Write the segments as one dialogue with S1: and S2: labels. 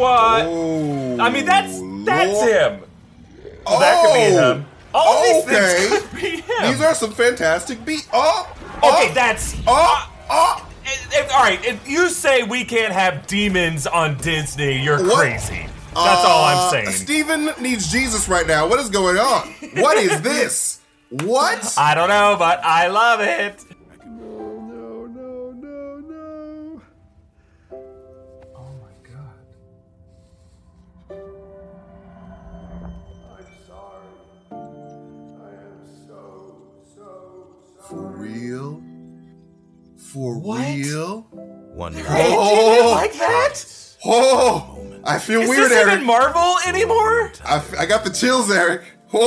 S1: What?
S2: Oh,
S1: I mean, that's that's
S2: Lord.
S1: him. Well, that could be
S2: Oh,
S1: him. All of these
S2: okay.
S1: things could be him.
S2: These are some fantastic beat. Oh,
S1: okay,
S2: oh,
S1: that's.
S2: oh, oh.
S1: If, if- all right, if you say we can't have demons on Disney, you're
S2: What?
S1: crazy. That's all I'm
S2: Uh,
S1: saying.
S2: Stephen needs Jesus right now. What is going on? What is this? What?
S1: I don't know, but I love it.
S2: Real? For
S1: What?
S2: real?
S3: Wonder.
S1: Hey,
S2: Oh.
S1: you like that?
S2: Oh, I feel
S1: Is
S2: weird,
S1: this
S2: Eric.
S1: even Marvel anymore?
S2: I, f- I got the chills, Eric. Whoa.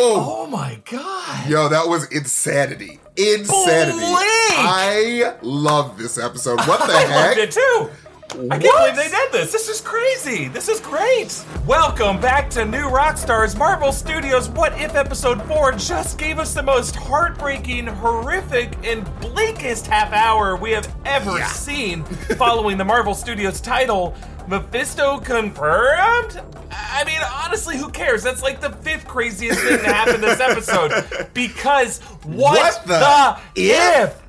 S1: Oh my god.
S2: Yo, that was insanity. Insanity.
S1: Blink.
S2: I love this episode. What the
S1: I
S2: heck?
S1: loved it too. I can't
S2: What?
S1: believe they did this. This is crazy. This is great. Welcome back to New Rockstars. Marvel Studios What If Episode 4 just gave us the most heartbreaking, horrific, and bleakest half hour we have ever seen following the Marvel Studios title. Mephisto confirmed? I mean, honestly, who cares? That's like the fifth craziest thing to happen this episode. Because what,
S2: What the
S1: the
S2: if?
S1: if?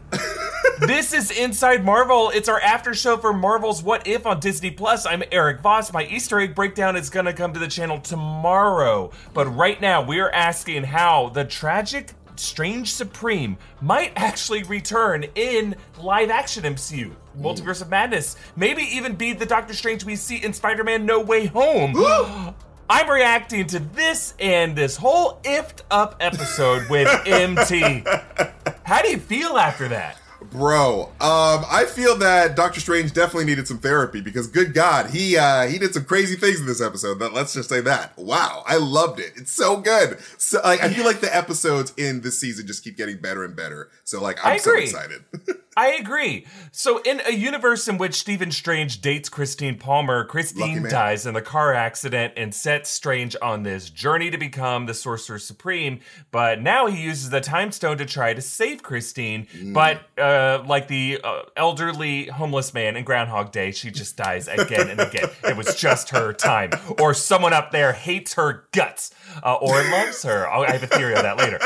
S1: This is Inside Marvel. It's our after show for Marvel's What If on Disney Plus. I'm Eric Voss. My Easter egg breakdown is going to come to the channel tomorrow. But right now, we are asking how the tragic Strange Supreme might actually return in live action MCU. Multiverse of Madness. Maybe even be the Doctor Strange we see in Spider Man No Way Home. I'm reacting to this and this whole ifed up episode with MT. How do you feel after that?
S2: Bro, um, I feel that Doctor Strange definitely needed some therapy because, good God, he uh, he did some crazy things in this episode. But let's just say that. Wow, I loved it. It's so good. So like, I feel like the episodes in this season just keep getting better and better. So like, I'm so excited.
S1: I agree. So, in a universe in which Stephen Strange dates Christine Palmer, Christine dies in the car accident and sets Strange on this journey to become the Sorcerer Supreme. But now he uses the Time Stone to try to save Christine.
S2: Mm.
S1: But, uh, like the uh, elderly homeless man in Groundhog Day, she just dies again and again. It was just her time. Or someone up there hates her guts uh, or loves her. I'll- I have a theory on that later.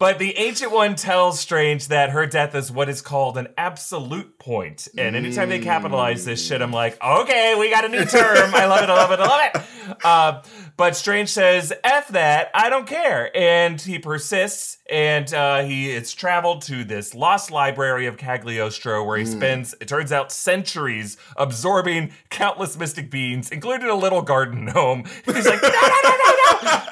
S1: But the Ancient One tells Strange that her death is what is called an absolute point. And anytime they capitalize this shit, I'm like, okay, we got a new term. I love it, I love it, I love it. Uh, but Strange says, F that, I don't care. And he persists, and uh, he is traveled to this lost library of Cagliostro where he spends, it turns out, centuries absorbing countless mystic beings, including a little garden gnome. He's like, no, no, no, no, no.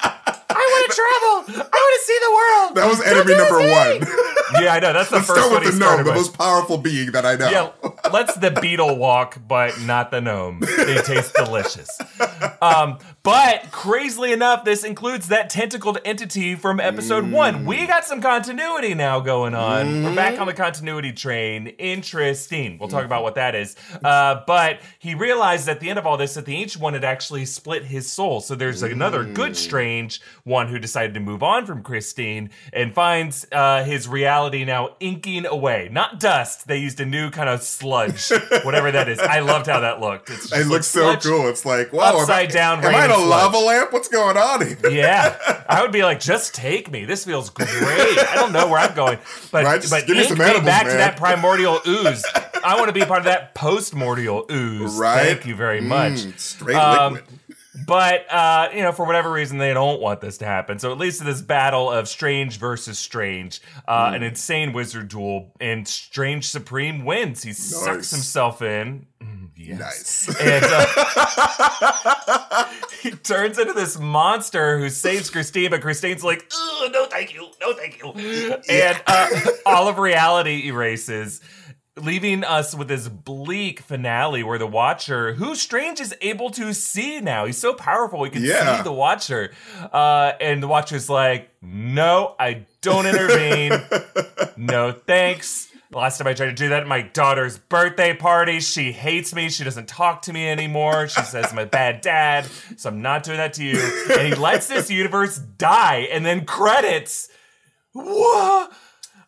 S1: I want to travel. I want to see the world.
S2: that was enemy number one.
S1: Yeah, I know. That's the
S2: Let's
S1: first
S2: start
S1: one
S2: with
S1: he
S2: the gnome, the
S1: with.
S2: most powerful being that I know.
S1: Yeah, let's the beetle walk, but not the gnome. They taste delicious. Um, but crazily enough, this includes that tentacled entity from episode one. We got some continuity now going on. We're back on the continuity train. Interesting. We'll talk about what that is. Uh, but he realized at the end of all this that the ancient one had actually split his soul. So there's another good strange one who decided to move on from Christine and finds uh, his reality now inking away. Not dust. They used a new kind of sludge, whatever that is. I loved how that looked. It's just
S2: It
S1: like
S2: looks so cool. It's like, wow, am I-
S1: Upside down
S2: Am I in a
S1: sludge.
S2: lava lamp? What's going on here?
S1: Yeah, I would be like, just take me. This feels great. I don't know where I'm going, but
S2: Right,
S1: but
S2: give me some
S1: me
S2: edibles,
S1: back to that primordial ooze. I want to be part of that postmordial ooze.
S2: Right?
S1: Thank you very much.
S2: Mm, straight
S1: Um,
S2: liquid.
S1: But uh, you know, for whatever reason, they don't want this to happen. So it leads to this battle of Strange versus Strange, uh,
S2: Hmm.
S1: an insane wizard duel, and Strange Supreme wins. He sucks himself in. Mm, yes.
S2: Nice.
S1: And uh, he turns into this monster who saves Christine, but Christine's like, "Ugh, no, thank you, no, thank you. And uh, all of reality erases. Leaving us with this bleak finale where the Watcher, who Strange is able to see now, he's so powerful, he can
S2: Yeah.
S1: see the Watcher. Uh, and the Watcher's like, No, I don't intervene. no thanks. Last time I tried to do that at my daughter's birthday party, she hates me. She doesn't talk to me anymore. She says I'm a bad dad, so I'm not doing that to you. And he lets this universe die and then credits. What?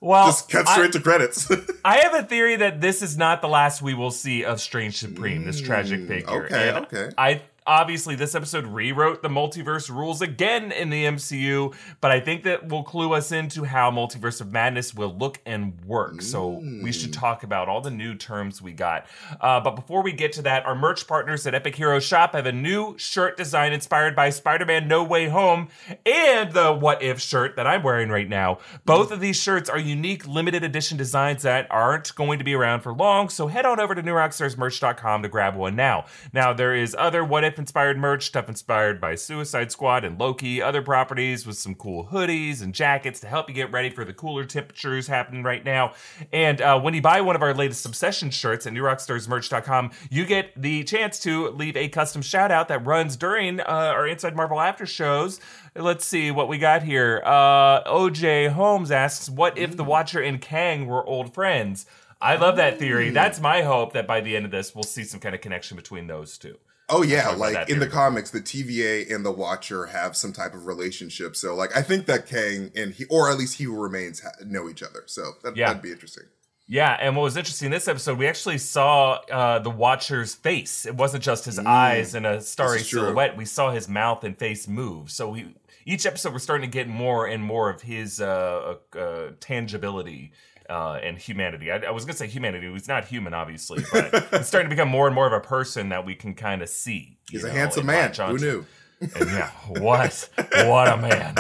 S1: Well,
S2: Just cut
S1: I-
S2: straight to credits.
S1: I have a theory that this is not the last we will see of Strange Supreme, this tragic figure.
S2: okay,
S1: And
S2: okay.
S1: I obviously this episode rewrote the multiverse rules again in the MCU, but I think that will clue us into how Multiverse of Madness will look and work. So we should talk about all the new terms we got. Uh, but before we get to that, our merch partners at Epic Hero Shop have a new shirt design inspired by Spider-Man No Way Home and the What If shirt that I'm wearing right now. Both of these shirts are unique limited edition designs that aren't going to be around for long, so head on over to newrockstarsmerch.com to grab one now. Now there is other What If inspired merch, stuff inspired by Suicide Squad and Loki, other properties with some cool hoodies and jackets to help you get ready for the cooler temperatures happening right now. And uh, when you buy one of our latest Obsession shirts at newrockstarsmerch.com, you get the chance to leave a custom shout out that runs during uh, our Inside Marvel after shows. Let's see what we got here. Uh, OJ Holmes asks, "What if the Watcher and Kang were old friends?" I love that theory. That's my hope that by the end of this, we'll see some kind of connection between those two.
S2: Oh yeah, like in the comics, the TVA and the Watcher have some type of relationship. So like, I think that Kang and he, or at least he who remains, ha- know each other. So that,
S1: Yeah.
S2: that'd be interesting.
S1: Yeah, and what was interesting in this episode, we actually saw uh, the Watcher's face. It wasn't just his eyes and a starry
S2: Mm.
S1: Silhouette. We saw his mouth and face move. So we, each episode, we're starting to get more and more of his uh, uh, tangibility uh, and humanity. I, I was going to say humanity. He's not human, obviously, but he's starting to become more and more of a person that we can kind of see.
S2: He's a handsome man. Who knew?
S1: And yeah, what what a man.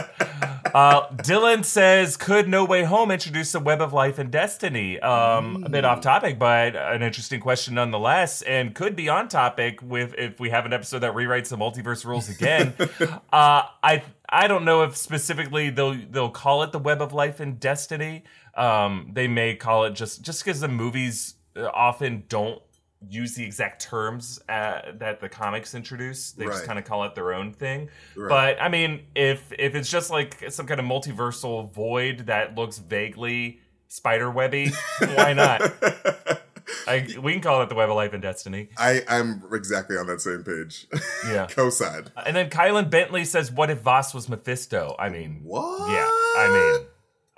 S1: Uh, Dylan says, "Could No Way Home introduce a web of life and destiny?" Um, A bit off topic, but an interesting question nonetheless, and could be on topic with if we have an episode that rewrites the multiverse rules again. uh, I I don't know if specifically they'll they'll call it the web of life and destiny. Um, they may call it just just because the movies uh, often don't use the exact terms uh, that the comics introduce. They just kind of call it their own thing.
S2: Right.
S1: But I mean, if if it's just like some kind of multiversal void that looks vaguely spider webby, why not? I, we can call it the web of life and destiny.
S2: I I'm exactly on that same page.
S1: Yeah.
S2: Co-side.
S1: And then Kylan Bentley says, "What if Voss was Mephisto?" I mean,
S2: What?
S1: yeah. I mean,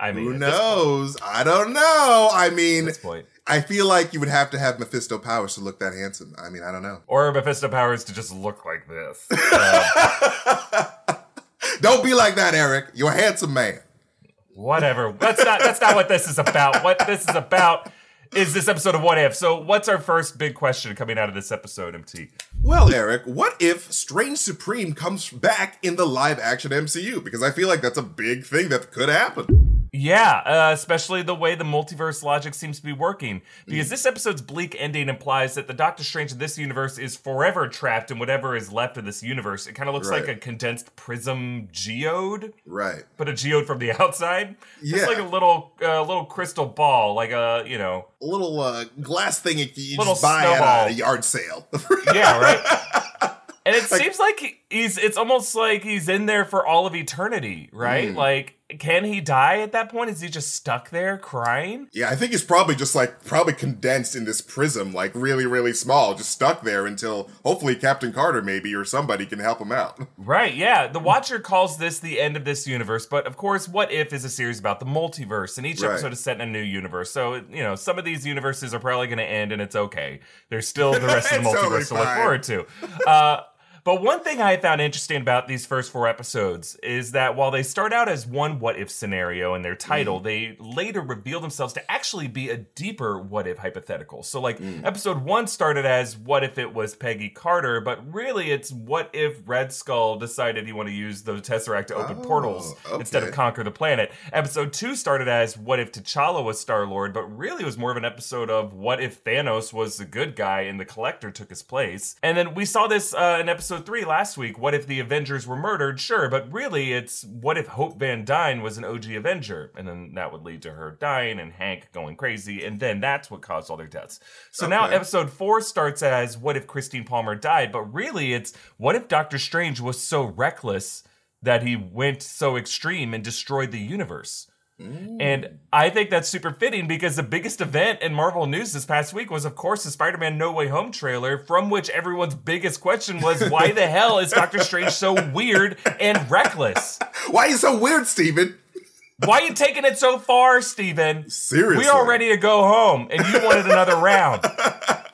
S1: I mean,
S2: Who knows? I don't know. I mean,
S1: this point.
S2: I feel like you would have to have Mephisto powers to look that handsome. I mean, I don't know.
S1: Or Mephisto powers to just look like this. Uh,
S2: Don't be like that, Eric. You're a handsome man.
S1: whatever. That's not that's not what this is about. What this is about is this episode of What If. So, what's our first big question coming out of this episode, MT?
S2: Well, Eric, what if Strange Supreme comes back in the live action MCU? Because I feel like that's a big thing that could happen.
S1: Yeah, uh, especially the way the multiverse logic seems to be working. Because this episode's bleak ending implies that the Doctor Strange of this universe is forever trapped in whatever is left of this universe. It kind of looks like a condensed prism geode,
S2: Right.
S1: but a geode from the outside.
S2: Yeah.
S1: It's like a little, uh, little crystal ball, like a, you know,
S2: A little uh, glass thing you, you just buy
S1: snowball.
S2: at a yard sale.
S1: yeah, right. And it seems like he's it's almost like he's in there for all of eternity, right?
S2: Hmm.
S1: Like can he die at that point? Is he just stuck there crying?
S2: yeah, I think he's probably just like probably condensed in this prism, like really, really small, just stuck there until hopefully Captain Carter maybe or somebody can help him out.
S1: Right, yeah. The Watcher calls this the end of this universe, but of course, What If is a series about the multiverse, and each
S2: Right.
S1: episode is set in a new universe. So, you know, some of these universes are probably going to end, and it's okay. There's still the rest of the
S2: It's totally
S1: multiverse to look forward to. Uh, but one thing I found interesting about these first four episodes is that while they start out as one what if scenario in their title,
S2: Mm.
S1: they later reveal themselves to actually be a deeper what if hypothetical. So, like,
S2: Mm.
S1: episode one started as what if it was Peggy Carter, but really it's what if Red Skull decided he wanted to use the Tesseract to open
S2: Oh,
S1: portals instead of conquer the planet. Episode two started as what if T'Challa was Star Lord, but really it was more of an episode of what if Thanos was the good guy and the Collector took his place. And then we saw this uh, in episode three last week. What if the Avengers were murdered? Sure, but really it's what if Hope Van Dyne was an OG Avenger, and then that would lead to her dying and Hank going crazy, and then that's what caused all their deaths. So now episode four starts as what if Christine Palmer died, but really it's what if Doctor Strange was so reckless that he went so extreme and destroyed the universe. And I think that's super fitting because the biggest event in Marvel news this past week was, of course, the Spider Man No Way Home trailer, from which everyone's biggest question was why the hell is Doctor Strange so weird and reckless?
S2: Why are you so weird, Stephen?
S1: Why are you taking it so far, Stephen?
S2: Seriously.
S1: We are ready to go home, and you wanted another round.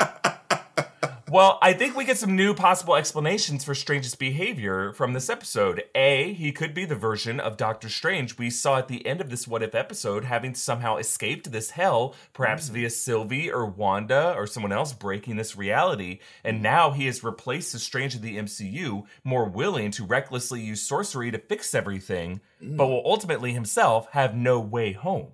S1: Well, I think we get some new possible explanations for Strange's behavior from this episode. A, he could be the version of Doctor Strange we saw at the end of this What If episode, having somehow escaped this hell, perhaps mm. via Sylvie or Wanda or someone else breaking this reality. And mm. now he has replaced the Strange of the MCU, more willing to recklessly use sorcery to fix everything, but mm. will ultimately himself have no way home.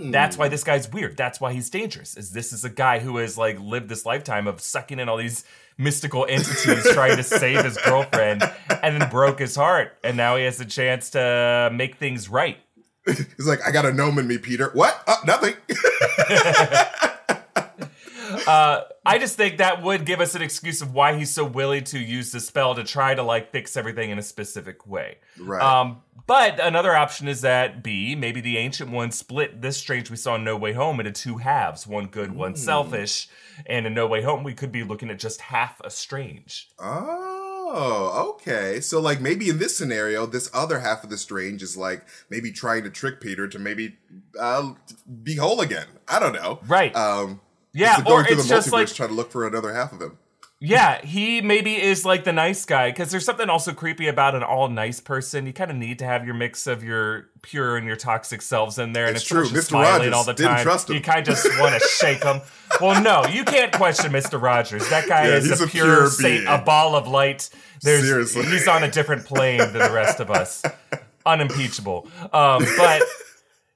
S1: That's why this guy's weird. That's why he's dangerous. Is this is a guy who has like lived this lifetime of sucking in all these mystical entities trying to save his girlfriend and then broke his heart and now he has a chance to make things right.
S2: He's like, I got a gnome in me, Peter. What? Oh, nothing.
S1: Uh, I just think that would give us an excuse of why he's so willing to use the spell to try to like fix everything in a specific way.
S2: Right.
S1: Um, but another option is that B, maybe the ancient one split this strange we saw in No Way Home into two halves, one good, one selfish. And in No Way Home, we could be looking at just half a strange.
S2: Oh, okay. So like maybe in this scenario, this other half of the strange is like maybe trying to trick Peter to maybe uh, be whole again. I don't know.
S1: Right.
S2: Um
S1: Yeah,
S2: so going
S1: or
S2: through
S1: it's
S2: the
S1: just like
S2: trying to look for another half of him.
S1: Yeah, he maybe is like the nice guy because there's something also creepy about an all nice person. You kind of need to have your mix of your pure and your toxic selves in there, and
S2: It's
S1: if
S2: true.
S1: just
S2: Mr.
S1: smiling
S2: Rogers
S1: all the
S2: didn't
S1: time,
S2: trust him.
S1: you kind of just want to shake them. Well, no, you can't question Mr. Rogers. That guy
S2: Yeah,
S1: is a
S2: a
S1: pure,
S2: pure
S1: saint, a ball of light. There's,
S2: Seriously.
S1: he's on a different plane than the rest of us, unimpeachable. Um, but.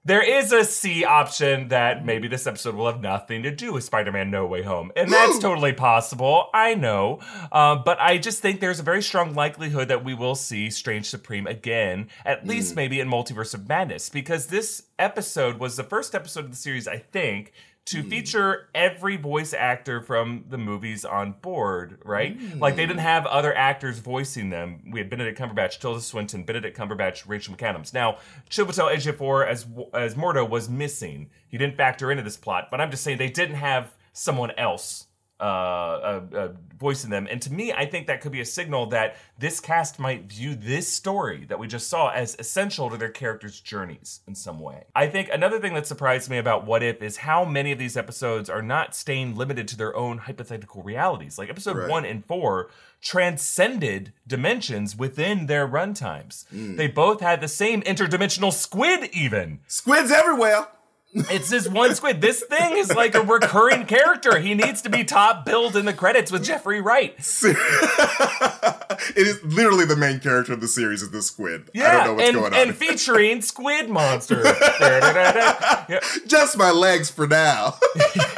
S1: There is a C option that maybe this episode will have nothing to do with Spider-Man No Way Home, and that's totally possible. I know, um, but I just think there's a very strong likelihood that we will see Strange Supreme again, at least maybe in Multiverse of Madness, because this episode was the first episode of the series, I think, to hmm. feature every voice actor from the movies on board, right? Like they didn't hmm. have other actors voicing them. We had Benedict Cumberbatch, Tilda Swinton, Benedict Cumberbatch, Rachel McAdams. Now, Chiwetel Ejiofor as as Mordo was missing. He didn't factor into this plot, but I'm just saying they didn't have someone else uh, uh, uh, voicing them. And to me, I think that could be a signal that this cast might view this story that we just saw as essential to their characters' journeys in some way. I think another thing that surprised me about What If is how many of these episodes are not staying limited to their own hypothetical realities. Like episode
S2: Right.
S1: one and four transcended dimensions within their runtimes. They both had the same interdimensional squid, even.
S2: Squids everywhere.
S1: It's this one squid. This thing is like a recurring character. He needs to be top billed in the credits with Jeffrey Wright.
S2: it is literally the main character of the series is the squid.
S1: Yeah,
S2: I don't know what's
S1: and,
S2: going on.
S1: and featuring Squid Monster. Yeah,
S2: Just my legs for now.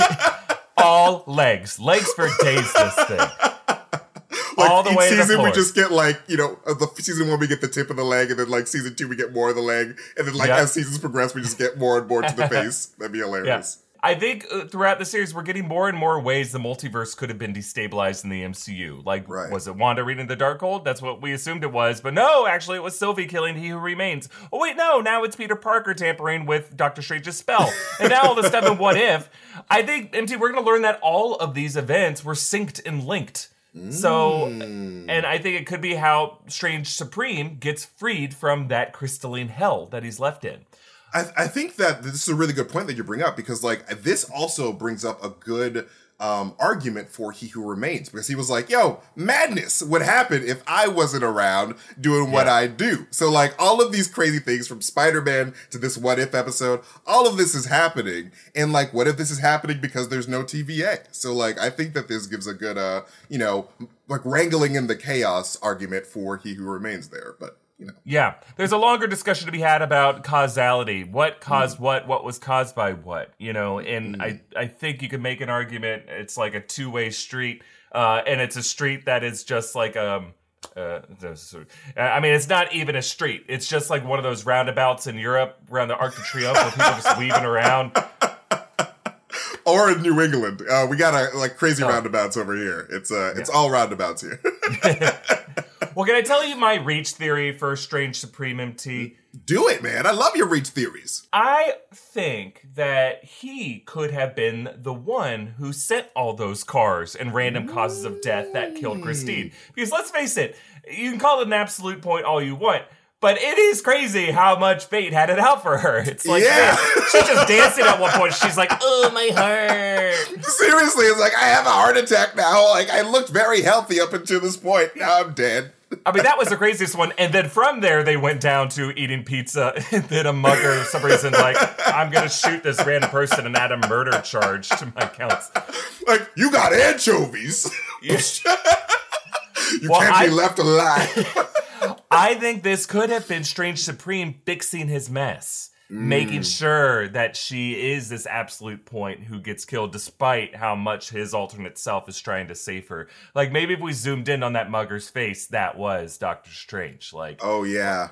S1: All legs, legs for days. This thing,
S2: like
S1: all the
S2: each
S1: way to the
S2: season we just get like, you know, uh, the season one we get the tip of the leg, and then like season two we get more of the leg, and then like
S1: Yeah.
S2: as seasons progress we just get more and more to the face. That'd be
S1: Yeah.
S2: hilarious.
S1: I think uh, throughout the series, we're getting more and more ways the multiverse could have been destabilized in the MCU. Like,
S2: Right.
S1: was it Wanda reading the Darkhold? That's what we assumed it was. But no, actually, it was Sylvie killing He Who Remains. Oh, wait, no, now it's Peter Parker tampering with Doctor Strange's spell. and now all this stuff in What If. I think, MT, we're going to learn that all of these events were synced and linked. So, hmm. and I think it could be how Strange Supreme gets freed from that crystalline hell that he's left in.
S2: I, I think that this is a really good point that you bring up because like this also brings up a good um, argument for He Who Remains because he was like, "Yo, madness would happen if I wasn't around doing what I do." So like all of these crazy things from Spider Man to this What If episode, all of this is happening, and like, what if this is happening because there's no TVA? So like, I think that this gives a good, uh, you know, like wrangling in the chaos argument for He Who Remains there, but. You know,
S1: Yeah, there's a longer discussion to be had about causality. What caused what? What was caused by what? You know, and I I think you can make an argument. It's like a two way street, uh, and it's a street that is just like um. Uh, I mean, it's not even a street. It's just like one of those roundabouts in Europe around the Arc de Triomphe where people are just weaving around.
S2: or in New England. Uh, we got a like crazy
S1: Oh.
S2: roundabouts over here. It's uh, it's all roundabouts here.
S1: Well, can I tell you my reach theory for Strange Supreme MT?
S2: Do it, man. I love your reach theories.
S1: I think that he could have been the one who sent all those cars and random causes of death that killed Christine. Because let's face it, you can call it an absolute point all you want, But it is crazy how much fate had it out for her. It's like
S2: Yeah.
S1: she's just dancing at one point. She's like, "Oh my heart."
S2: Seriously, it's like I have a heart attack now. Like I looked very healthy up until this point. Now I'm dead.
S1: I mean, that was the craziest one. And then from there, they went down to eating pizza. And then a mugger, for some reason, like, I'm going to shoot this random person and add a murder charge to my counts.
S2: Like you got anchovies. you
S1: Well,
S2: can't
S1: I-
S2: be left alive.
S1: I think this could have been Strange Supreme fixing his mess, making mm. sure that she is this absolute point who gets killed despite how much his alternate self is trying to save her. Like, maybe if we zoomed in on that mugger's face, that was Doctor Strange. Like,
S2: oh yeah.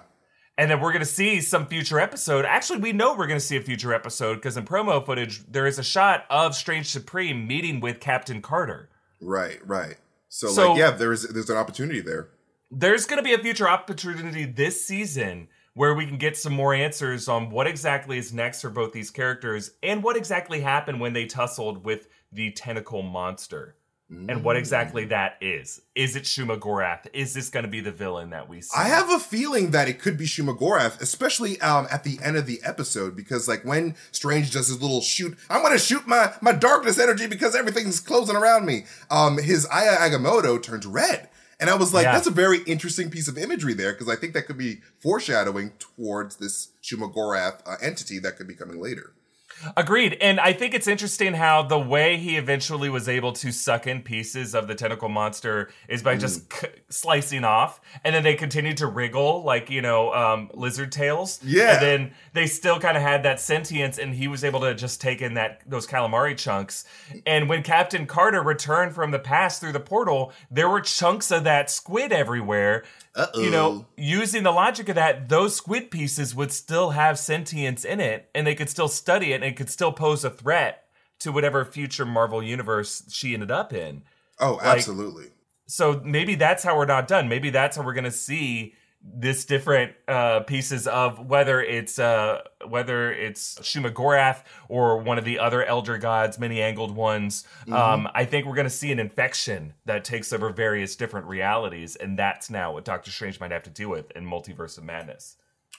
S1: And then we're going to see some future episode. Actually, we know we're going to see a future episode because in promo footage, there is a shot of Strange Supreme meeting with Captain Carter.
S2: Right, right. So,
S1: So-
S2: like yeah, there's there's an opportunity there.
S1: There's going to be a future opportunity this season where we can get some more answers on what exactly is next for both these characters and what exactly happened when they tussled with the tentacle monster. And what exactly that is. Is it Shuma Gorath? Is this going to be the villain that we see?
S2: I have a feeling that it could be Shumagorath, especially um, at the end of the episode, because like when Strange does his little shoot, I'm gonna shoot my my darkness energy because everything's closing around me. Um, his Eye of Agamotto turns red, and I was like,
S1: Yeah.
S2: that's a very interesting piece of imagery there, because I think that could be foreshadowing towards this Shumagorath uh, entity that could be coming later.
S1: Agreed. And I think it's interesting how the way he eventually was able to suck in pieces of the tentacle monster is by just
S2: Mm.
S1: c- slicing off. And then they continued to wriggle like, you know, um, lizard tails.
S2: Yeah.
S1: And then they still kind of had that sentience and he was able to just take in that those calamari chunks. And when Captain Carter returned from the past through the portal, there were chunks of that squid everywhere.
S2: Uh-oh.
S1: You know, using the logic of that, those squid pieces would still have sentience in it, and they could still study it, and it could still pose a threat to whatever future Marvel universe she ended up in.
S2: Oh, absolutely.
S1: So maybe that's how we're not done. Maybe that's how we're gonna see this different uh, pieces of whether it's uh, whether it's Shumagorath or one of the other elder gods, many angled ones. Um, I think we're gonna see an infection that takes over various different realities, and that's now what Doctor Strange might have to deal with in Multiverse of Madness.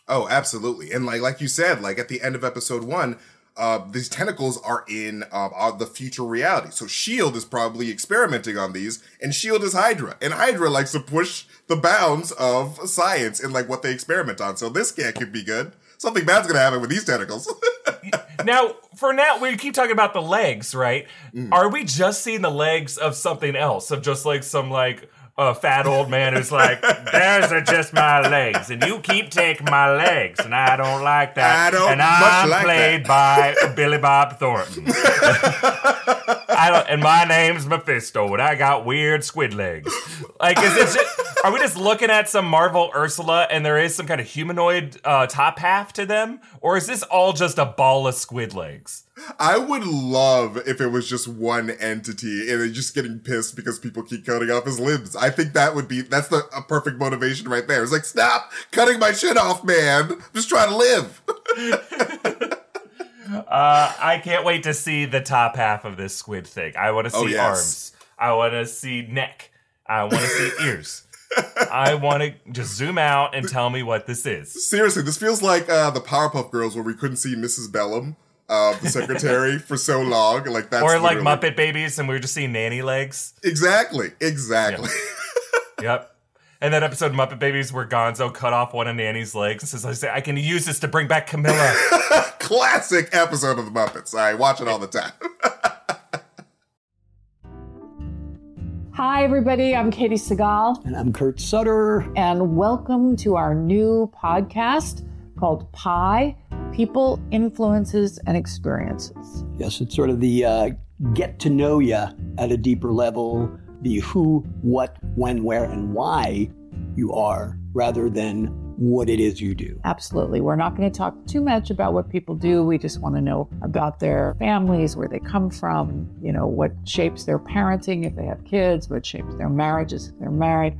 S2: Oh, absolutely. And like like you said, like at the end of episode one, uh, these tentacles are in um, uh, the future reality. So Shield is probably experimenting on these, and Shield is Hydra, and Hydra likes to push the bounds of science and like what they experiment on. So this can't could be good. Something bad's gonna happen with these tentacles.
S1: now, for now, we keep talking about the legs, right? Are we just seeing the legs of something else? Of just like some like a fat old man who's like, "Those are just my legs, and you keep taking my legs, and I don't like that."
S2: I don't
S1: and I'm
S2: like
S1: played by Billy Bob Thornton. I don't, and my name's Mephisto, and I got weird squid legs. Like, is? Just, are we just looking at some Marvel Ursula, and there is some kind of humanoid uh, top half to them, or is this all just a ball of squid legs?
S2: I would love if it was just one entity and they're just getting pissed because people keep cutting off his limbs. I think that would be that's the a perfect motivation right there. It's like stop cutting my shit off, man. I'm just trying to live.
S1: Uh, I can't wait to see the top half of this squid thing. I want to see
S2: Oh, yes.
S1: arms. I want to see neck. I want to see ears. I want to just zoom out and tell me what this is.
S2: Seriously, this feels like uh, the Powerpuff Girls where we couldn't see Mrs. Bellum, uh, the secretary, for so long. Like that's
S1: Or like
S2: literally-
S1: Muppet Babies, and we were just seeing nanny legs.
S2: Exactly, exactly.
S1: Yep. And that episode Muppet Babies where Gonzo cut off one of Nanny's legs and says, I say, I can use this to bring back Camilla.
S2: Classic episode of the Muppets. I watch it all the time.
S3: Hi, everybody. I'm Katey Sagal,
S4: And I'm Kurt Sutter.
S3: and welcome to our new podcast called Pi People, Influences, and Experiences.
S4: Yes, it's sort of the uh, get to know you at a deeper level, the who, what, when, where, and why you are, rather than what it is you do.
S3: Absolutely. We're not going to talk too much about what people do. We just want to know about their families, where they come from, you know, what shapes their parenting if they have kids, what shapes their marriages if they're married.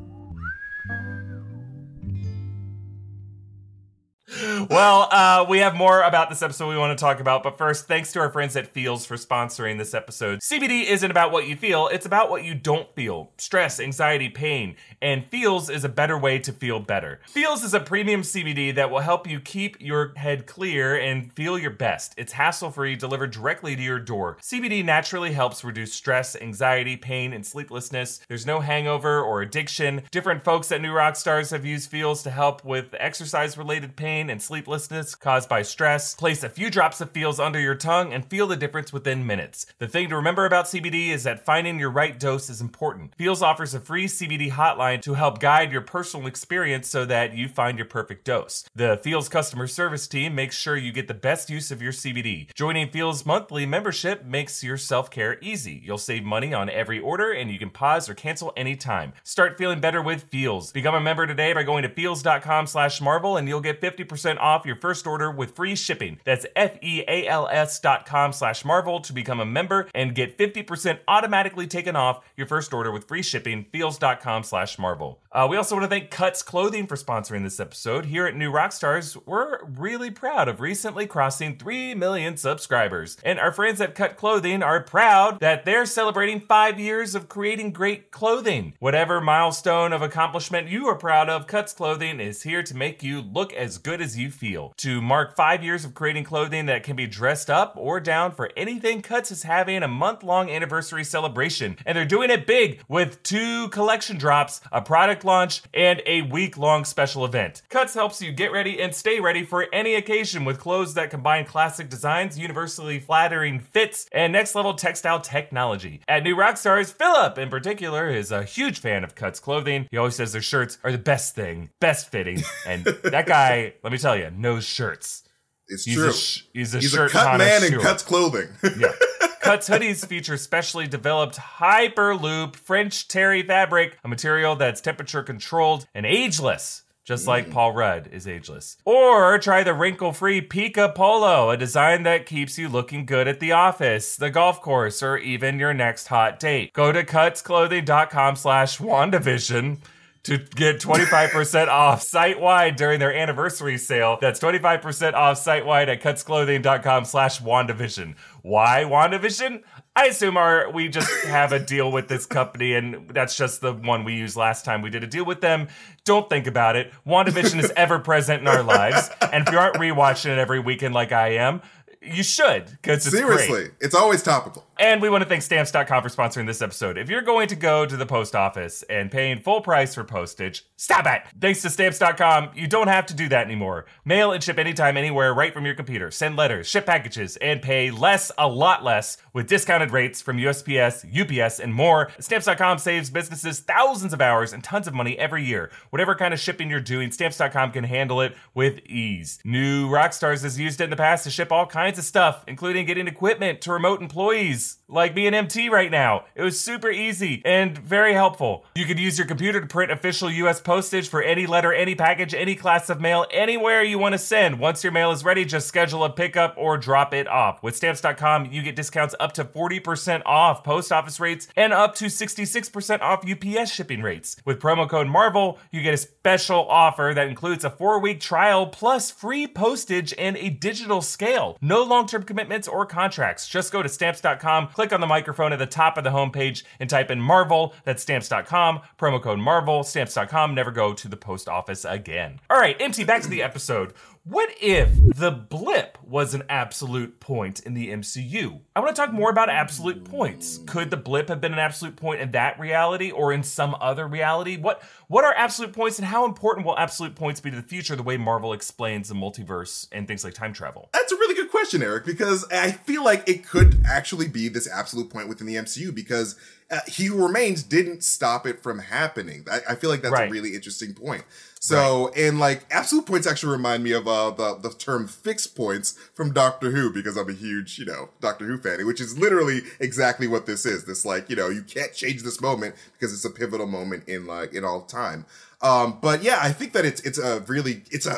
S1: Well, uh, we have more about this episode we want to talk about, but first, thanks to our friends at Feals for sponsoring this episode. CBD isn't about what you feel, it's about what you don't feel stress, anxiety, pain, and Feals is a better way to feel better. Feals is a premium CBD that will help you keep your head clear and feel your best. It's hassle free, delivered directly to your door. CBD naturally helps reduce stress, anxiety, pain, and sleeplessness. There's no hangover or addiction. Different folks at New Rock Stars have used Feals to help with exercise related pain and sleeplessness caused by stress. Place a few drops of Feals under your tongue and feel the difference within minutes. The thing to remember about CBD is that finding your right dose is important. Feals offers a free CBD hotline to help guide your personal experience so that you find your perfect dose. The Feals customer service team makes sure you get the best use of your CBD. Joining Feals monthly membership makes your self care easy. You'll save money on every order and you can pause or cancel anytime. Start feeling better with Feals. Become a member today by going to feals.com slash marvel and you'll get 50% off your first order with free shipping. That's F-E-A-L-S dot com slash marvel to become a member and get 50% automatically taken off your first order with free shipping. Feals.com slash marvel. Uh, we also want to thank Cuts Clothing for sponsoring this episode. Here at New Rockstars, we're really proud of recently crossing 3 million subscribers. And our friends at Cut Clothing are proud that they're celebrating five years of creating great clothing. Whatever milestone of accomplishment you are proud of, Cuts Clothing is here to make you look as good as you feel. To mark five years of creating clothing that can be dressed up or down for anything, Cuts is having a month long anniversary celebration. And they're doing it big with two collection drops, a product launch, and a week long special event. Cuts helps you get ready and stay ready for any occasion with clothes that combine classic designs, universally flattering fits, and next level textile technology. At New Rockstars, Philip in particular is a huge fan of Cuts clothing. He always says their shirts are the best thing, best fitting, and that guy, let me tell you, no shirts.
S2: It's
S1: He's
S2: true.
S1: a, sh- he's a
S2: He's a
S1: shirt
S2: cut man and cuts clothing.
S1: Yeah. Cuts hoodies feature specially developed Hyperloop French terry fabric, a material that's temperature controlled and ageless. Just like mm. Paul Rudd is ageless. Or try the wrinkle free Pika Polo, a design that keeps you looking good at the office, the golf course, or even your next hot date. Go to cutsclothing.com slash WandaVision to get 25% off site wide during their anniversary sale. That's 25% off site wide at cutsclothing.com slash WandaVision. Why WandaVision? I assume our we just have a deal with this company, and that's just the one we used last time we did a deal with them. Don't think about it. WandaVision is ever present in our lives, and if you aren't rewatching it every weekend like I am, you should because it's great.
S2: Seriously, it's always topical.
S1: And we want to thank stamps.com for sponsoring this episode. If you're going to go to the post office and paying full price for postage, stop it. Thanks to stamps.com, you don't have to do that anymore. Mail and ship anytime, anywhere, right from your computer. Send letters, ship packages, and pay less, a lot less, with discounted rates from USPS, UPS, and more. Stamps.com saves businesses thousands of hours and tons of money every year. Whatever kind of shipping you're doing, stamps.com can handle it with ease. New Rockstars has used it in the past to ship all kinds of stuff, including getting equipment to remote employees like being MT right now. It was super easy and very helpful. You could use your computer to print official US postage for any letter, any package, any class of mail, anywhere you want to send. Once your mail is ready, just schedule a pickup or drop it off. With stamps.com, you get discounts up to 40% off post office rates and up to 66% off UPS shipping rates. With promo code MARVEL, you get a special offer that includes a four week trial plus free postage and a digital scale. No long term commitments or contracts. Just go to stamps.com, click on the microphone at the top of the homepage, and type in Marvel. That's stamps.com, promo code Marvel, stamps.com. Never go to the post office again. All right, MT, back to the episode. What if the blip was an absolute point in the MCU? I want to talk more about absolute points. Could the blip have been an absolute point in that reality or in some other reality? What what are absolute points and how important will absolute points be to the future the way Marvel explains the multiverse and things like time travel?
S2: That's a really good question, Eric, because I feel like it could actually be this absolute point within the MCU because uh, He Who Remains didn't stop it from happening. I, I feel like that's
S1: Right.
S2: a really interesting point. So, and like absolute points actually remind me of uh, the the term fixed points from Doctor Who because I'm a huge you know Doctor Who fan, which is literally exactly what this is. This like you know you can't change this moment because it's a pivotal moment in like in all time. Um, but yeah, I think that it's it's a really it's a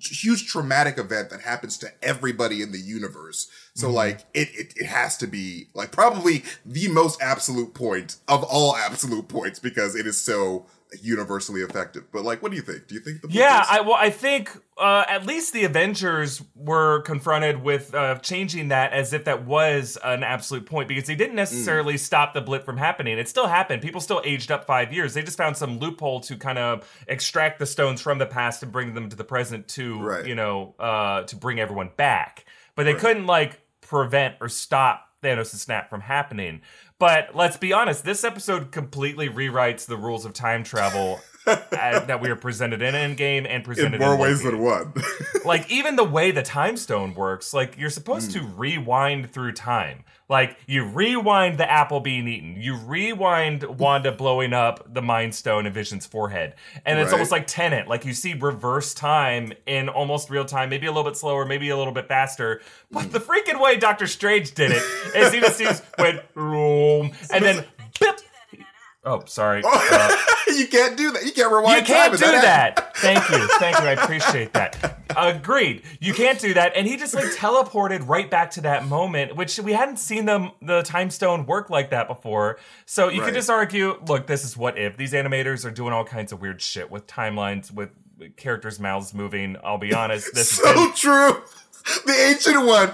S2: huge traumatic event that happens to everybody in the universe. So
S1: Mm-hmm.
S2: like it, it it has to be like probably the most absolute point of all absolute points because it is so universally effective. But like, what do you think? Do you think the
S1: Yeah, I well, I think uh, at least the Avengers were confronted with uh, changing that as if that was an absolute point because they didn't necessarily stop the blip from happening. It still happened. People still aged up five years. They just found some loophole to kind of extract the stones from the past and bring them to the present to
S2: Right.
S1: you know uh, to bring everyone back. But they couldn't like prevent or stop Thanos' snap from happening. But let's be honest, this episode completely rewrites the rules of time travel uh, that we are presented in Endgame and presented
S2: in more
S1: in
S2: ways than one.
S1: like even the way the time stone works like you're supposed to rewind through time like you rewind the apple being eaten you rewind wanda blowing up the mind stone in vision's forehead and it's
S2: Right.
S1: almost like Tenet like you see reverse time in almost real time maybe a little bit slower maybe a little bit faster but the mm. freaking way doctor strange did it is he just seems went room and then bip. Oh sorry Uh,
S2: you can't do that. You can't rewind
S1: you can't do
S2: and
S1: that. Thank you. Thank you. I appreciate that. Agreed. You can't do that. And he just like teleported right back to that moment, which we hadn't seen the the time stone work like that before. So you
S2: Right.
S1: could just argue, look, this is what if. These animators are doing all kinds of weird shit with timelines, with characters' mouths moving. I'll be honest. This has been
S2: So true. The ancient one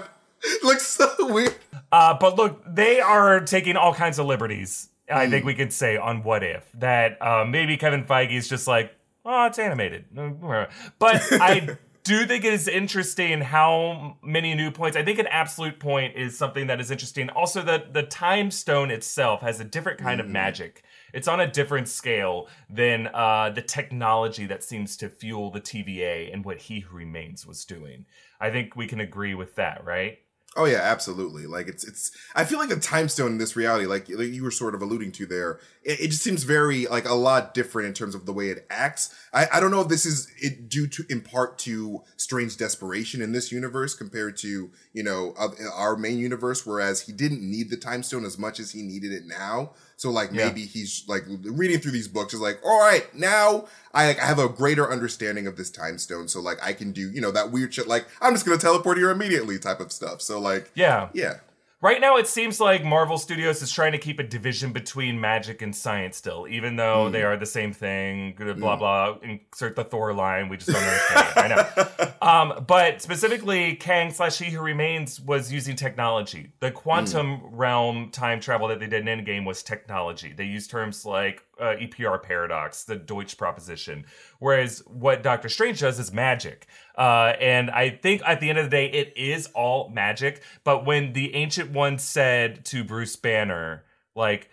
S2: looks so weird.
S1: Uh, but look, they are taking all kinds of liberties. I
S2: Hmm.
S1: think we could say on what if that uh, maybe Kevin Feige is just like, oh, it's animated. But I do think it is interesting how many new points. I think an absolute point is something that is interesting. Also, the the time stone itself has a different kind of
S2: Hmm.
S1: magic. It's on a different scale than uh, the technology that seems to fuel the TVA and what He Who Remains was doing. I think we can agree with that, right?
S2: Oh yeah, absolutely. Like it's it's. I feel like the time stone in this reality, like, like you were sort of alluding to there, it, it just seems very like a lot different in terms of the way it acts. I I don't know if this is it due to in part to strange desperation in this universe compared to you know our main universe, whereas he didn't need the time stone as much as he needed it now. So like
S1: Yeah.
S2: maybe he's like reading through these books is like, all right, now I like I have a greater understanding of this time stone. So like I can do you know that weird shit like I'm just gonna teleport here immediately type of stuff. So like
S1: Yeah.
S2: yeah.
S1: Right now, it seems like Marvel Studios is trying to keep a division between magic and science still, even though
S2: Hmm.
S1: they are the same thing. Blah blah. Insert the Thor line. We just don't understand it. I know. Um, but specifically, Kang slash He Who Remains was using technology. The quantum realm time travel that they did in Endgame was technology. They used terms like uh, EPR paradox, the Deutsch proposition. Whereas what Doctor Strange does is magic. Uh, and I think at the end of the day, it is all magic. But when the Ancient One said to Bruce Banner, like,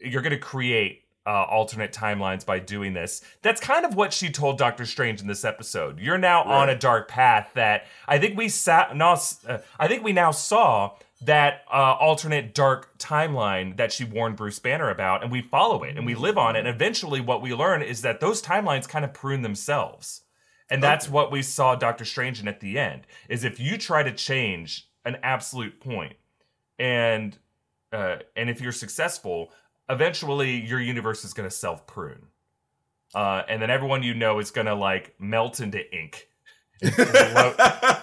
S1: you're going to create uh, alternate timelines by doing this. That's kind of what she told Doctor Strange in this episode. You're now on a dark path that I think we sat. Now, uh, I think we now saw that uh, alternate dark timeline that she warned Bruce Banner about, and we follow it and we live on it. And eventually, what we learn is that those timelines kind of prune themselves. And that's what we saw Doctor Strange in at the end. Is if you try to change an absolute point, and uh, and if you're successful, eventually your universe is going to self prune, uh, and then everyone you know is going to like melt into ink. and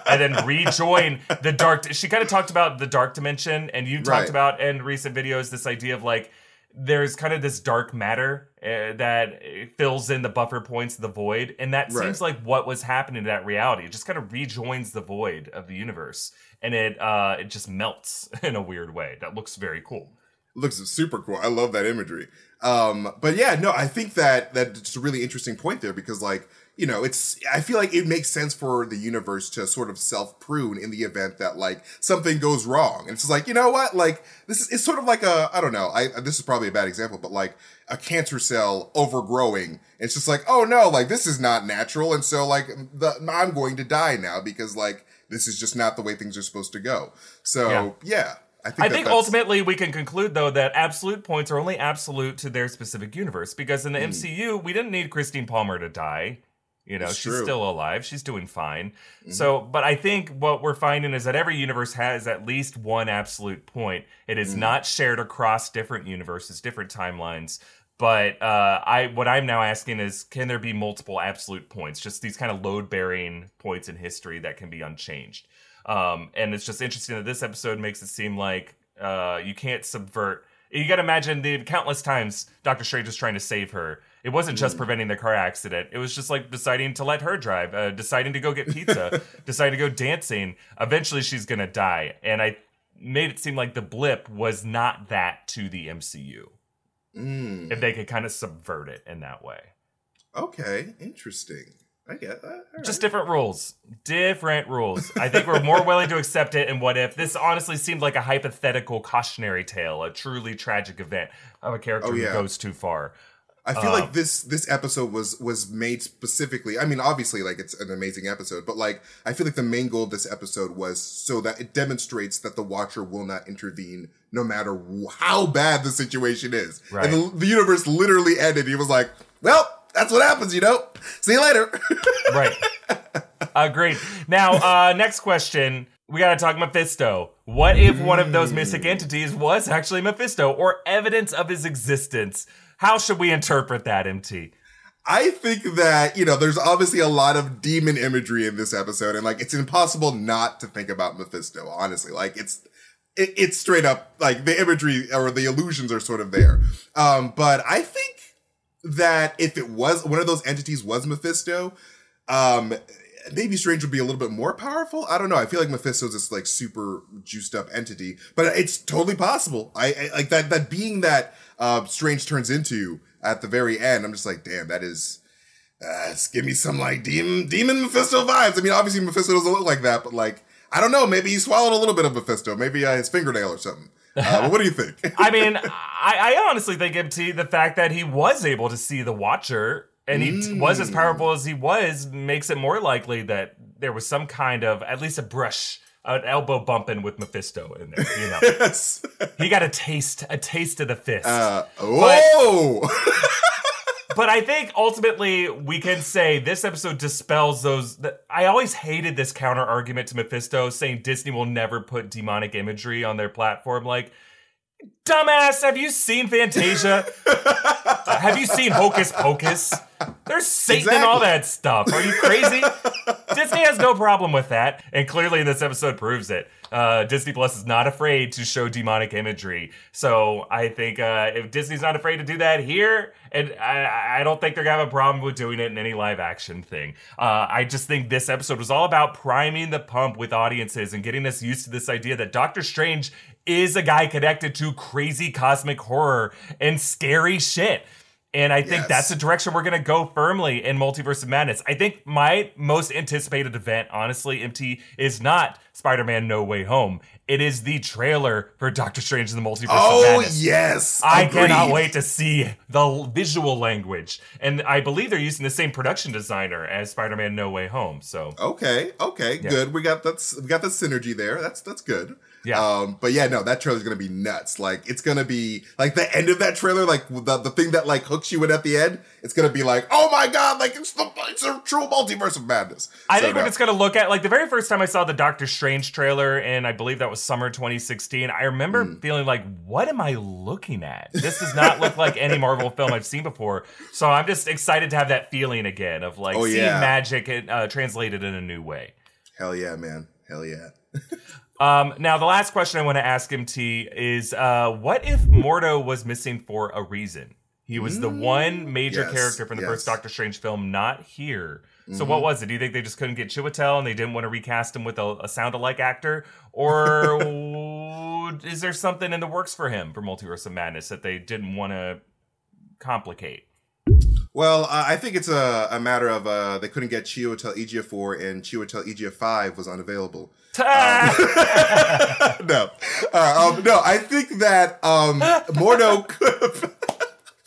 S1: and then rejoin the dark. She kind of talked about the dark dimension, and you talked
S2: Right.
S1: about in recent videos this idea of like there's kind of this dark matter uh, that fills in the buffer points of the void, and that
S2: Right.
S1: seems like what was happening to that reality. It just kind of rejoins the void of the universe, and it uh, it just melts in a weird way that looks very cool.
S2: looks super cool. I love that imagery. Um, but yeah, no, I think that that's a really interesting point there because like, you know, it's I feel like it makes sense for the universe to sort of self prune in the event that like something goes wrong. And it's like, you know what? Like this is it's sort of like a I don't know. I this is probably a bad example, but like a cancer cell overgrowing. It's just like, oh no, like this is not natural, and so like the I'm going to die now because like this is just not the way things are supposed to go. So
S1: Yeah.
S2: yeah. I think,
S1: I
S2: that
S1: think ultimately we can conclude though that absolute points are only absolute to their specific universe because in the hmm. MCU we didn't need Christine Palmer to die. You know,
S2: It's
S1: she's
S2: true.
S1: still alive. She's doing fine. So, but I think what we're finding is that every universe has at least one absolute point. It is not shared across different universes, different timelines. But uh, I what I'm now asking is, can there be multiple absolute points? Just these kind of load bearing points in history that can be unchanged. Um, and it's just interesting that this episode makes it seem like uh, you can't subvert. You got to imagine the countless times Doctor Strange is trying to save her. It wasn't just preventing the car accident. It was just like deciding to let her drive, uh, deciding to go get pizza, deciding to go dancing. Eventually, she's gonna die, and I made it seem like the blip was not that to the MCU.
S2: Mm.
S1: If they could kind of subvert it in that way.
S2: Okay, interesting. I get that. All
S1: Just
S2: right.
S1: different rules. Different rules. I think we're more willing to accept it in what if. This honestly seemed like a hypothetical cautionary tale, a truly tragic event of a character
S2: Oh, yeah.
S1: who goes too far.
S2: I feel
S1: Um,
S2: like this this episode was was made specifically. I mean, obviously, like it's an amazing episode, but like I feel like the main goal of this episode was so that it demonstrates that the Watcher will not intervene, no matter how bad the situation is.
S1: Right.
S2: And the, the universe literally ended. He was like, "Well, that's what happens, you know. See you later."
S1: Right. Agreed. Now, uh, next question. We got to talk Mephisto. What if one of those mystic entities was actually Mephisto or evidence of his existence? How should we interpret that, MT?
S2: I think that, you know, there's obviously a lot of demon imagery in this episode, and like it's impossible not to think about Mephisto, honestly. Like it's it, it's straight up like the imagery or the illusions are sort of there. Um, but I think that if it was one of those entities was Mephisto, um, maybe Strange would be a little bit more powerful. I don't know. I feel like Mephisto's this like super juiced up entity, but it's totally possible. I, I like that that being that uh, Strange turns into at the very end. I'm just like, damn, that is. Uh, give me some like demon demon Mephisto vibes. I mean, obviously Mephisto doesn't look like that, but like I don't know. Maybe he swallowed a little bit of Mephisto. Maybe uh, his fingernail or something. Uh, what do you think?
S1: I mean, I, I honestly think MT, the fact that he was able to see the Watcher and he t- was as powerful as he was makes it more likely that there was some kind of, at least a brush, an elbow bumping with Mephisto in there. You know,
S2: yes.
S1: he got a taste, a taste of the fist.
S2: Uh, whoa.
S1: but I think ultimately we can say this episode dispels those. I always hated this counter argument to Mephisto saying Disney will never put demonic imagery on their platform. Like, dumbass, have you seen Fantasia? have you seen Hocus Pocus? There's Satan and all that stuff. Are you crazy? Disney has no problem with that, and clearly this episode proves it. Uh, Disney Plus is not afraid to show demonic imagery, so I think uh, if Disney's not afraid to do that here, and I, I don't think they're gonna have a problem with doing it in any live action thing. Uh, I just think this episode was all about priming the pump with audiences and getting us used to this idea that Doctor Strange is a guy connected to crazy cosmic horror and scary shit. And I think
S2: Yes.
S1: that's the direction we're going to go firmly in Multiverse of Madness. I think my most anticipated event, honestly, MT, is not Spider Man No Way Home. It is the trailer for Doctor Strange in the Multiverse of
S2: Oh
S1: Madness.
S2: yes.
S1: I
S2: Agreed.
S1: cannot wait to see the visual language. And I believe they're using the same production designer as Spider Man No Way Home. So,
S2: Okay, okay,
S1: Yeah.
S2: good. We got that's we got the synergy there. That's that's good.
S1: Yeah.
S2: Um, but yeah, no, that trailer's gonna be nuts. Like it's gonna be like the end of that trailer, like the the thing that like hooks you in at the end. It's gonna be like, oh my god, like it's the it's a true multiverse of madness.
S1: I
S2: So,
S1: think
S2: no.
S1: what it's going to look at, like the very first time I saw the Doctor Strange trailer, and I believe that was summer 2016, I remember
S2: Hmm.
S1: feeling like, what am I looking at? This does not look like any Marvel film I've seen before. So I'm just excited to have that feeling again of like
S2: Oh,
S1: seeing
S2: yeah.
S1: magic uh, translated in a new way.
S2: Hell yeah, man. Hell yeah.
S1: Um, now, the last question I want to ask MT, is uh, what if Mordo was missing for a reason? He was the one major
S2: yes,
S1: character from the
S2: yes.
S1: first Doctor Strange film not here. So
S2: Mm-hmm.
S1: what was it? Do you think they just couldn't get Chiwetel and they didn't want to recast him with a, a sound-alike actor, or is there something in the works for him for Multiverse of Madness that they didn't want to complicate?
S2: Well, uh, I think it's a, a matter of uh, they couldn't get Chiwetel Ejiofor 4 and Chiwetel Ejiofor 5 was unavailable. no, uh, um, no. I think that um, Mordo could have.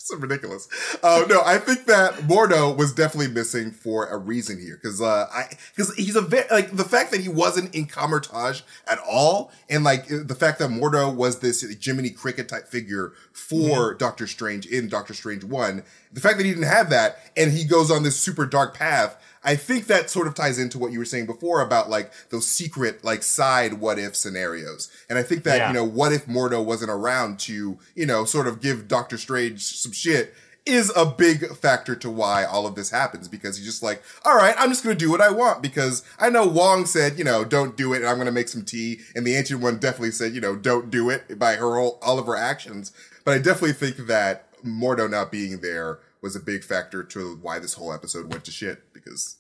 S2: So ridiculous. Uh, no, I think that Mordo was definitely missing for a reason here because uh, I because he's a very like the fact that he wasn't in Kamar-Taj at all, and like the fact that Mordo was this Jiminy Cricket type figure for Doctor Strange in Doctor Strange one. the fact that he didn't have that and he goes on this super dark path, I think that sort of ties into what you were saying before about like those secret, like side what if scenarios. And I think that,
S1: Yeah.
S2: you know, what if Mordo wasn't around to, you know, sort of give Doctor Strange some shit is a big factor to why all of this happens because he's just like, all right, I'm just going to do what I want because I know Wong said, you know, don't do it and I'm going to make some tea. And the Ancient One definitely said, you know, don't do it by her whole, all of her actions. But I definitely think that Mordo not being there was a big factor to why this whole episode went to shit because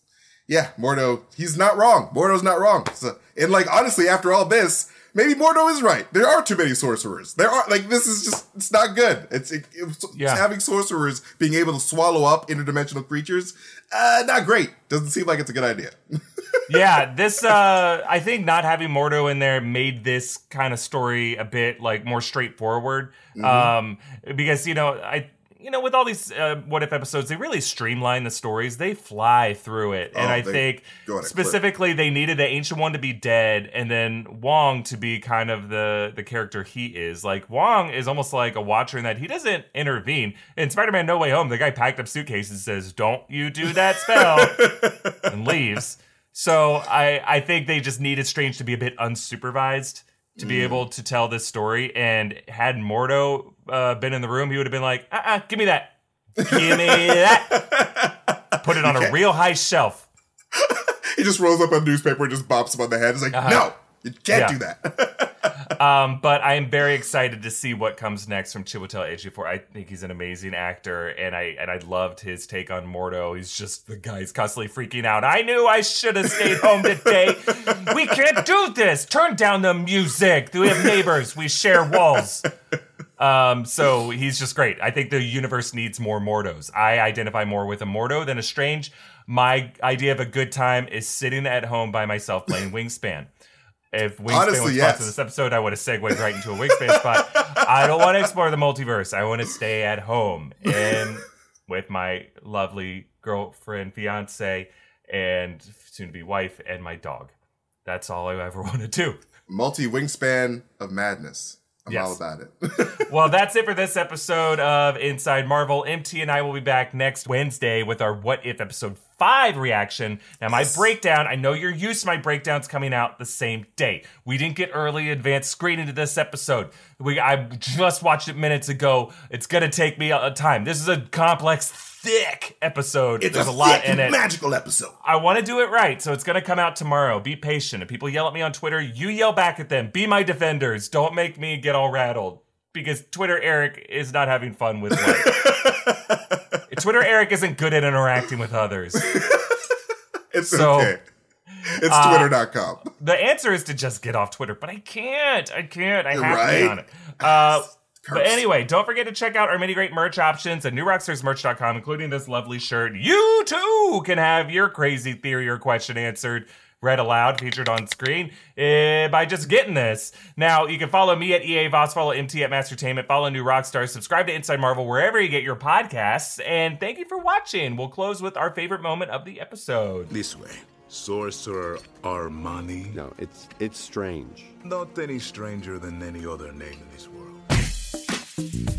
S2: yeah, Mordo, he's not wrong. Mordo's not wrong. So, and like honestly, after all this, maybe Mordo is right. There are too many sorcerers. There are like this is just it's not good. It's it, it's
S1: Yeah.
S2: having sorcerers being able to swallow up interdimensional creatures. Uh, not great. Doesn't seem like it's a good idea.
S1: yeah, this uh I think not having Mordo in there made this kind of story a bit like more straightforward.
S2: Mm-hmm.
S1: Um because you know, I you know, with all these uh, what if episodes, they really streamline the stories. They fly through it, and
S2: Oh,
S1: I think
S2: go at a clip.
S1: specifically they needed the ancient one to be dead, and then Wong to be kind of the the character he is. Like Wong is almost like a watcher in that he doesn't intervene. In Spider-Man: No Way Home, the guy packed up suitcases and says, "Don't you do that spell," and leaves. So I I think they just needed Strange to be a bit unsupervised to
S2: Mm.
S1: be able to tell this story. And had Mordo uh, been in the room, he would have been like, uh, uh give me that, give me that, put it on a real high shelf.
S2: he just rolls up a newspaper and just bops him on the head. It's like, no, you can't
S1: Yeah.
S2: do that.
S1: Um, but I am very excited to see what comes next from Chiwetel Ejiofor. I think he's an amazing actor, and I and I loved his take on Mordo. He's just the guy's constantly freaking out. I knew I should have stayed home today. We can't do this. Turn down the music. We have neighbors. We share walls. Um, so he's just great. I think the universe needs more Mordos. I identify more with a Mordo than a Strange. My idea of a good time is sitting at home by myself playing Wingspan. If Wingspan
S2: Honestly,
S1: was
S2: yes.
S1: sponsored this episode, I would have segued right into a Wingspan spot. I don't want to explore the multiverse. I want to stay at home and with my lovely girlfriend, fiance, and soon to be wife, and my dog. That's all I ever want to do.
S2: Multi wingspan of madness. I'm
S1: Yes.
S2: all about it.
S1: Well, that's it for this episode of Inside Marvel. MT and I will be back next Wednesday with our What If episode 5 reaction. Now, my breakdown, I know you're used to my breakdowns coming out the same day. We didn't get early advanced screening to this episode. We I just watched it minutes ago. It's going to take me a, a time. This is a complex, thick episode.
S2: it's
S1: There's
S2: a,
S1: a, lot in it.
S2: magical episode.
S1: I want to do it right, so it's going to come out tomorrow. Be patient. If people yell at me on Twitter, you yell back at them. Be my defenders. Don't make me get all rattled because Twitter Eric is not having fun with life. Twitter Eric isn't good at interacting with others.
S2: It's
S1: So,
S2: okay. It's
S1: uh,
S2: twitter.com.
S1: The answer is to just get off Twitter, but I can't. I can't. I
S2: You're
S1: have to be on it. Uh. But anyway, don't forget to check out our many great merch options at newrockstarsmerch.com, including this lovely shirt. You too can have your crazy theory or question answered, read aloud, featured on screen eh, by just getting this. Now, you can follow me at EA Voss, follow MT at Mastertainment, follow New Rockstars, subscribe to Inside Marvel wherever you get your podcasts, and thank you for watching. We'll close with our favorite moment of the episode.
S5: This way. Sorcerer Armani.
S6: No, it's it's strange.
S5: Not any stranger than any other name in this world. Thank you.